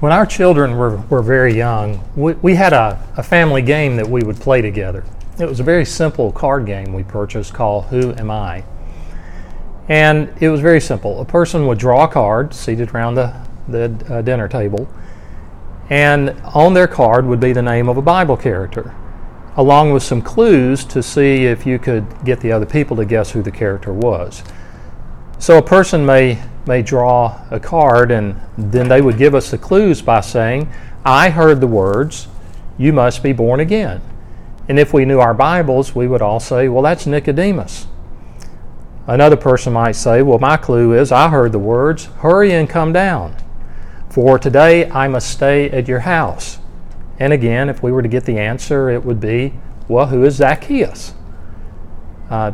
When our children were, were very young, we, we had a, a family game that we would play together. It was a very simple card game we purchased called Who Am I? And it was very simple. A person would draw a card seated around the, the uh, dinner table, and on their card would be the name of a Bible character, along with some clues to see if you could get the other people to guess who the character was. So a person may may draw a card and then they would give us the clues by saying, I heard the words, you must be born again. And if we knew our Bibles, we would all say, well, that's Nicodemus. Another person might say, well, my clue is, I heard the words, hurry and come down. For today I must stay at your house. And again, if we were to get the answer, it would be, well, who is Zacchaeus? Uh,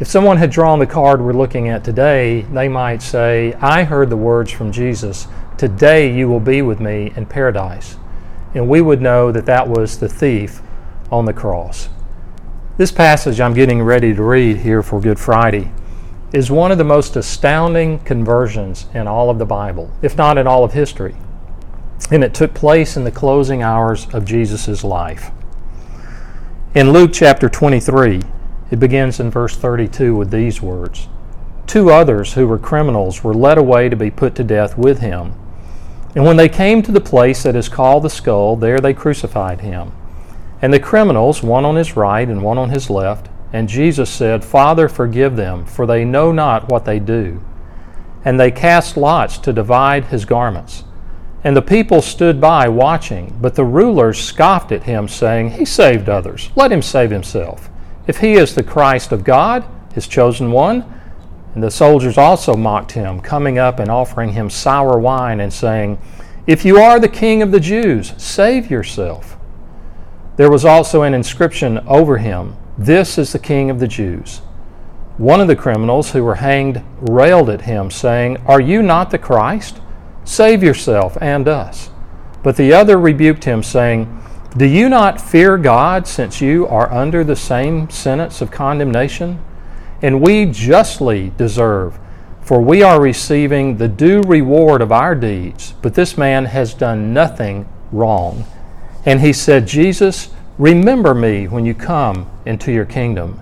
if someone had drawn the card we're looking at today, they might say, I heard the words from Jesus, Today you will be with me in paradise. And we would know that that was the thief on the cross. This passage I'm getting ready to read here for Good Friday is one of the most astounding conversions in all of the Bible, if not in all of history. And it took place in the closing hours of Jesus' life. In Luke chapter 23, it begins in verse 32 with these words Two others who were criminals were led away to be put to death with him. And when they came to the place that is called the skull, there they crucified him. And the criminals, one on his right and one on his left, and Jesus said, Father, forgive them, for they know not what they do. And they cast lots to divide his garments. And the people stood by watching, but the rulers scoffed at him, saying, He saved others. Let him save himself. If he is the Christ of God, his chosen one, and the soldiers also mocked him, coming up and offering him sour wine and saying, If you are the king of the Jews, save yourself. There was also an inscription over him, This is the king of the Jews. One of the criminals who were hanged railed at him, saying, Are you not the Christ? Save yourself and us. But the other rebuked him, saying, do you not fear God since you are under the same sentence of condemnation? And we justly deserve, for we are receiving the due reward of our deeds, but this man has done nothing wrong. And he said, Jesus, remember me when you come into your kingdom.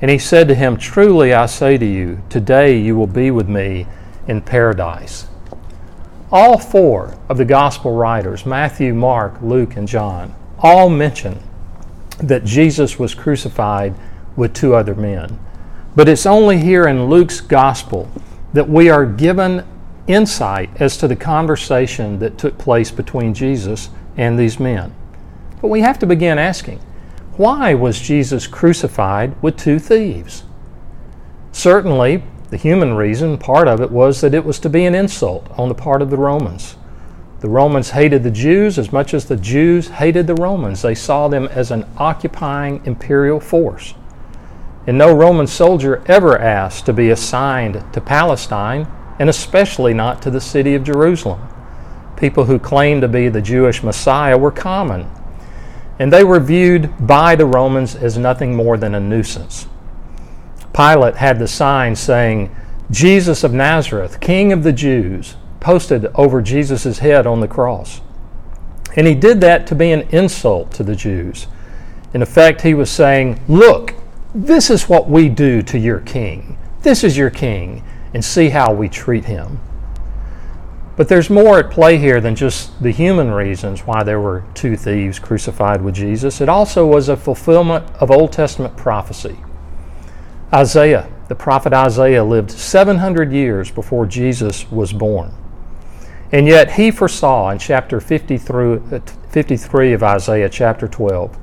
And he said to him, Truly I say to you, today you will be with me in paradise. All four of the gospel writers, Matthew, Mark, Luke, and John, all mention that Jesus was crucified with two other men. But it's only here in Luke's gospel that we are given insight as to the conversation that took place between Jesus and these men. But we have to begin asking why was Jesus crucified with two thieves? Certainly, the human reason, part of it was that it was to be an insult on the part of the Romans. The Romans hated the Jews as much as the Jews hated the Romans. They saw them as an occupying imperial force. And no Roman soldier ever asked to be assigned to Palestine, and especially not to the city of Jerusalem. People who claimed to be the Jewish Messiah were common, and they were viewed by the Romans as nothing more than a nuisance. Pilate had the sign saying, Jesus of Nazareth, King of the Jews posted over Jesus' head on the cross. And he did that to be an insult to the Jews. In effect, he was saying, Look, this is what we do to your king. This is your king, and see how we treat him. But there's more at play here than just the human reasons why there were two thieves crucified with Jesus. It also was a fulfillment of Old Testament prophecy. Isaiah, the prophet Isaiah, lived 700 years before Jesus was born. And yet he foresaw in chapter uh, 53 of Isaiah, chapter 12,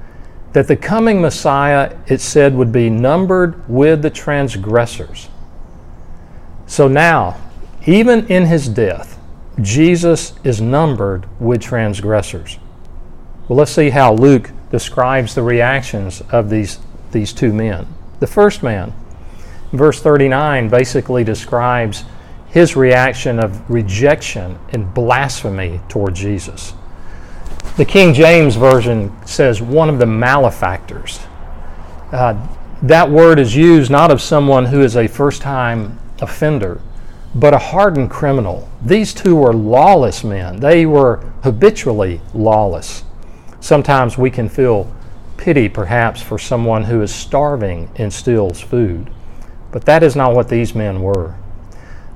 that the coming Messiah, it said, would be numbered with the transgressors. So now, even in his death, Jesus is numbered with transgressors. Well, let's see how Luke describes the reactions of these, these two men. The first man, verse 39, basically describes his reaction of rejection and blasphemy toward Jesus. The King James Version says one of the malefactors. Uh, that word is used not of someone who is a first time offender, but a hardened criminal. These two were lawless men. They were habitually lawless. Sometimes we can feel pity, perhaps, for someone who is starving and steals food. But that is not what these men were.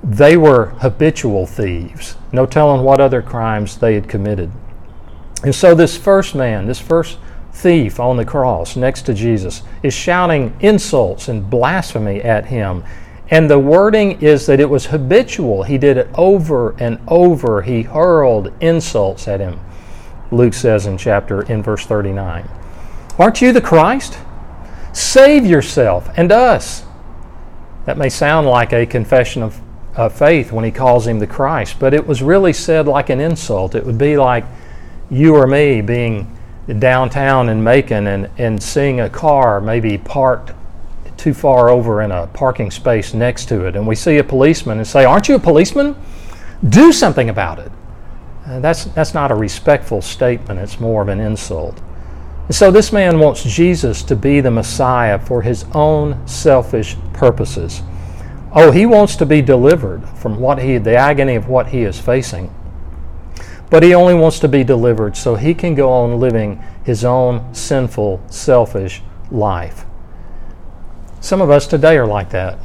They were habitual thieves, no telling what other crimes they had committed. And so, this first man, this first thief on the cross next to Jesus, is shouting insults and blasphemy at him. And the wording is that it was habitual. He did it over and over. He hurled insults at him. Luke says in chapter in verse 39. Aren't you the Christ? Save yourself and us. That may sound like a confession of, of faith when he calls him the Christ, but it was really said like an insult. It would be like you or me being downtown in Macon and, and seeing a car maybe parked too far over in a parking space next to it, and we see a policeman and say, Aren't you a policeman? Do something about it. Uh, that's, that's not a respectful statement, it's more of an insult. And so this man wants Jesus to be the Messiah for his own selfish purposes. Oh, he wants to be delivered from what he the agony of what he is facing. But he only wants to be delivered so he can go on living his own sinful, selfish life. Some of us today are like that.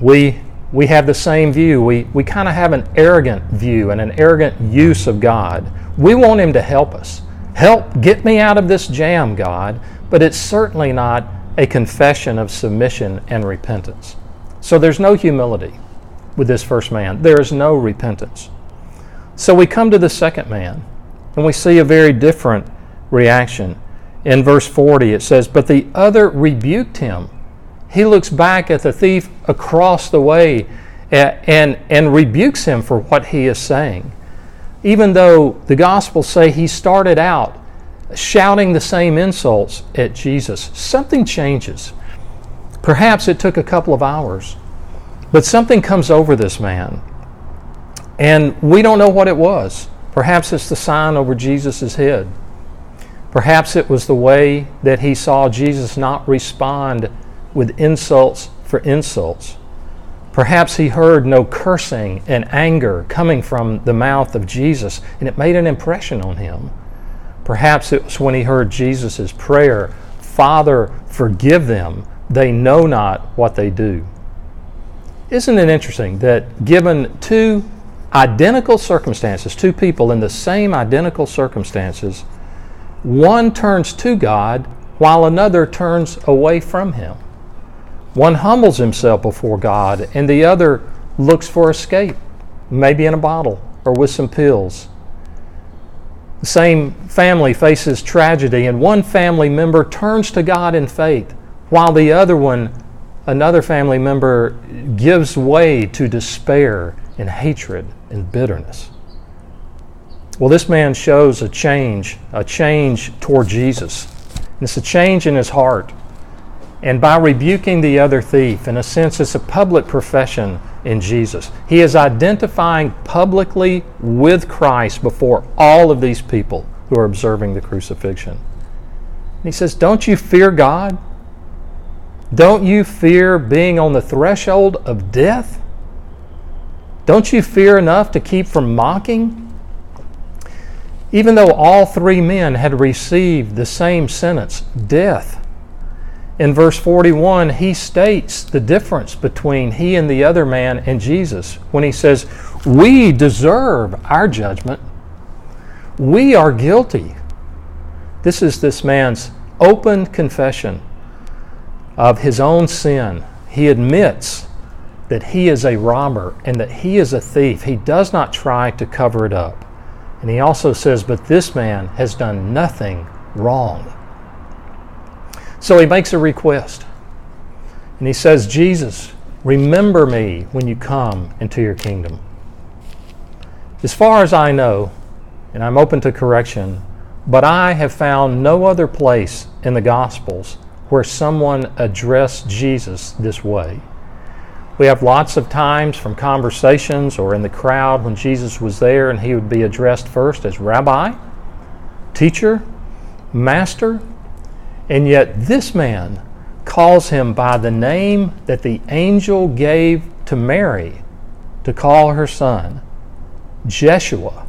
We we have the same view. We, we kind of have an arrogant view and an arrogant use of God. We want Him to help us. Help get me out of this jam, God, but it's certainly not a confession of submission and repentance. So there's no humility with this first man. There is no repentance. So we come to the second man, and we see a very different reaction. In verse 40, it says, But the other rebuked him. He looks back at the thief across the way and, and, and rebukes him for what he is saying even though the Gospels say he started out shouting the same insults at Jesus, something changes. Perhaps it took a couple of hours, but something comes over this man, and we don't know what it was. Perhaps it's the sign over Jesus' head. Perhaps it was the way that he saw Jesus not respond with insults for insults. Perhaps he heard no cursing and anger coming from the mouth of Jesus, and it made an impression on him. Perhaps it was when he heard Jesus' prayer, Father, forgive them, they know not what they do. Isn't it interesting that given two identical circumstances, two people in the same identical circumstances, one turns to God while another turns away from Him? One humbles himself before God, and the other looks for escape, maybe in a bottle or with some pills. The same family faces tragedy, and one family member turns to God in faith, while the other one, another family member, gives way to despair and hatred and bitterness. Well, this man shows a change, a change toward Jesus. And it's a change in his heart. And by rebuking the other thief, in a sense, it's a public profession in Jesus. He is identifying publicly with Christ before all of these people who are observing the crucifixion. And he says, Don't you fear God? Don't you fear being on the threshold of death? Don't you fear enough to keep from mocking? Even though all three men had received the same sentence, death, in verse 41, he states the difference between he and the other man and Jesus when he says, We deserve our judgment. We are guilty. This is this man's open confession of his own sin. He admits that he is a robber and that he is a thief. He does not try to cover it up. And he also says, But this man has done nothing wrong. So he makes a request. And he says, Jesus, remember me when you come into your kingdom. As far as I know, and I'm open to correction, but I have found no other place in the Gospels where someone addressed Jesus this way. We have lots of times from conversations or in the crowd when Jesus was there and he would be addressed first as rabbi, teacher, master, and yet this man calls him by the name that the angel gave to Mary to call her son Jeshua,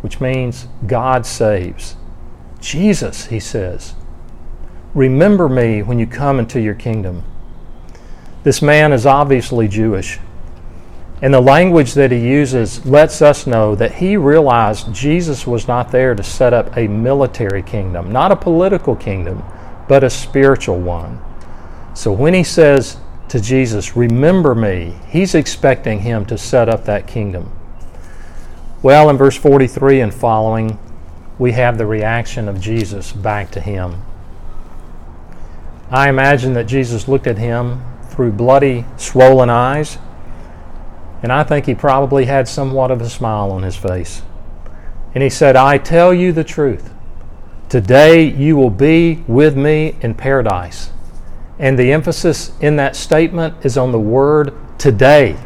which means God saves. Jesus, he says, remember me when you come into your kingdom. This man is obviously Jewish. And the language that he uses lets us know that he realized Jesus was not there to set up a military kingdom, not a political kingdom, but a spiritual one. So when he says to Jesus, Remember me, he's expecting him to set up that kingdom. Well, in verse 43 and following, we have the reaction of Jesus back to him. I imagine that Jesus looked at him through bloody, swollen eyes and I think he probably had somewhat of a smile on his face. And he said, I tell you the truth. Today you will be with me in paradise. And the emphasis in that statement is on the word today,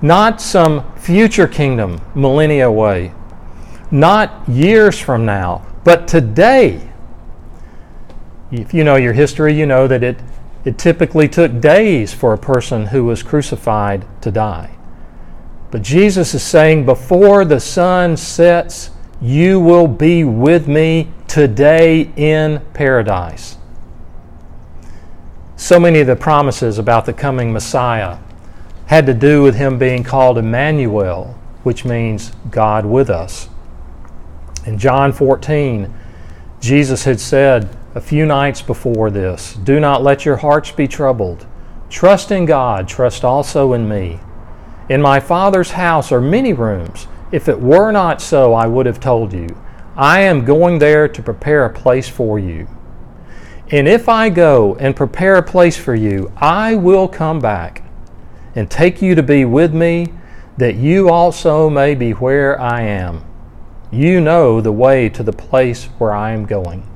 not some future kingdom millennia away, not years from now, but today. If you know your history, you know that it it typically took days for a person who was crucified to die. But Jesus is saying, before the sun sets, you will be with me today in paradise. So many of the promises about the coming Messiah had to do with him being called Emmanuel, which means God with us. In John 14, Jesus had said, a few nights before this Do not let your hearts be troubled. Trust in God, trust also in me. In my Father's house are many rooms. If it were not so, I would have told you. I am going there to prepare a place for you. And if I go and prepare a place for you, I will come back and take you to be with me, that you also may be where I am. You know the way to the place where I am going.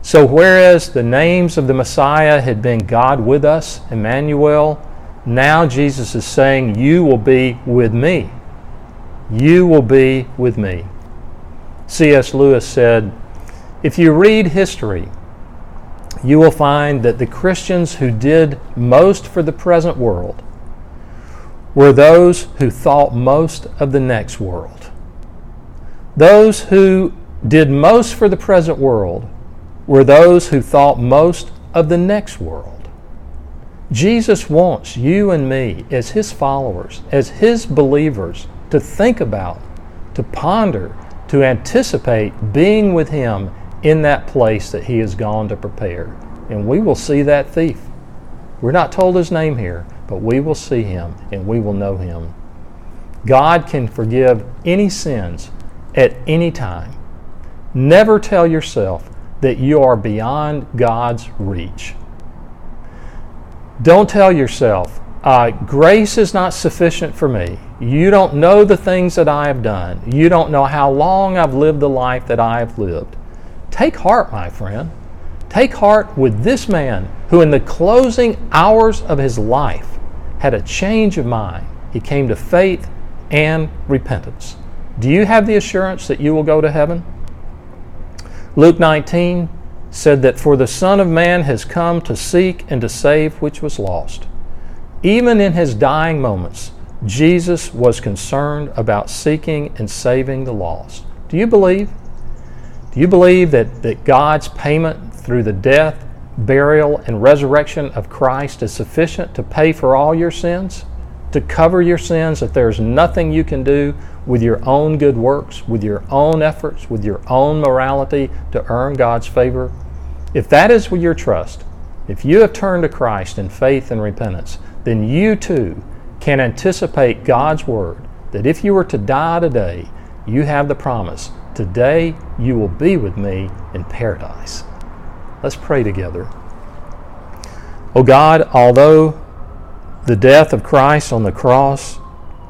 So, whereas the names of the Messiah had been God with us, Emmanuel, now Jesus is saying, You will be with me. You will be with me. C.S. Lewis said, If you read history, you will find that the Christians who did most for the present world were those who thought most of the next world. Those who did most for the present world were those who thought most of the next world. Jesus wants you and me, as His followers, as His believers, to think about, to ponder, to anticipate being with Him in that place that He has gone to prepare. And we will see that thief. We're not told his name here, but we will see him and we will know him. God can forgive any sins at any time. Never tell yourself, that you are beyond God's reach. Don't tell yourself, uh, grace is not sufficient for me. You don't know the things that I have done. You don't know how long I've lived the life that I have lived. Take heart, my friend. Take heart with this man who, in the closing hours of his life, had a change of mind. He came to faith and repentance. Do you have the assurance that you will go to heaven? Luke 19 said that for the Son of Man has come to seek and to save which was lost. Even in his dying moments, Jesus was concerned about seeking and saving the lost. Do you believe? Do you believe that, that God's payment through the death, burial, and resurrection of Christ is sufficient to pay for all your sins? To cover your sins, that there's nothing you can do with your own good works, with your own efforts, with your own morality to earn God's favor, if that is your trust, if you have turned to Christ in faith and repentance, then you too can anticipate God's word that if you were to die today, you have the promise today you will be with me in paradise. Let's pray together. Oh God, although the death of Christ on the cross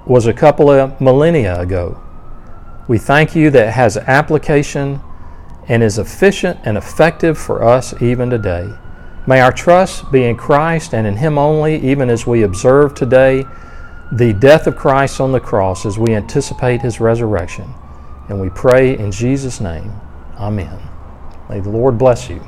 was a couple of millennia ago. We thank you that has application and is efficient and effective for us even today. May our trust be in Christ and in Him only, even as we observe today the death of Christ on the cross as we anticipate His resurrection. And we pray in Jesus' name. Amen. May the Lord bless you.